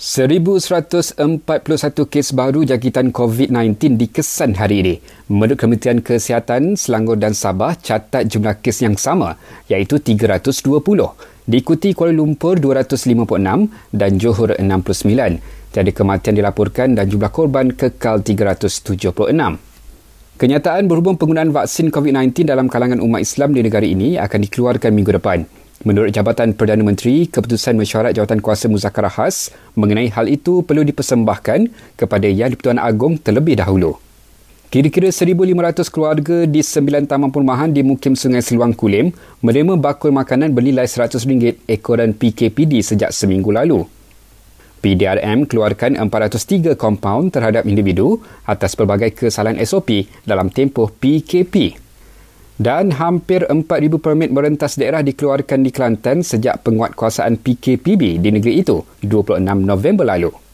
1141 kes baru jangkitan COVID-19 dikesan hari ini. Menurut Kementerian Kesihatan, Selangor dan Sabah catat jumlah kes yang sama iaitu 320. Diikuti Kuala Lumpur 256 dan Johor 69. Tiada kematian dilaporkan dan jumlah korban kekal 376. Kenyataan berhubung penggunaan vaksin COVID-19 dalam kalangan umat Islam di negara ini akan dikeluarkan minggu depan. Menurut Jabatan Perdana Menteri, keputusan mesyuarat jawatan kuasa muzakarah khas mengenai hal itu perlu dipersembahkan kepada Yang di-Pertuan Agong terlebih dahulu. Kira-kira 1,500 keluarga di sembilan taman perumahan di Mukim Sungai Siluang Kulim menerima bakul makanan bernilai RM100 ekoran PKPD sejak seminggu lalu. PDRM keluarkan 403 kompaun terhadap individu atas pelbagai kesalahan SOP dalam tempoh PKP dan hampir 4,000 permit merentas daerah dikeluarkan di Kelantan sejak penguatkuasaan PKPB di negeri itu 26 November lalu.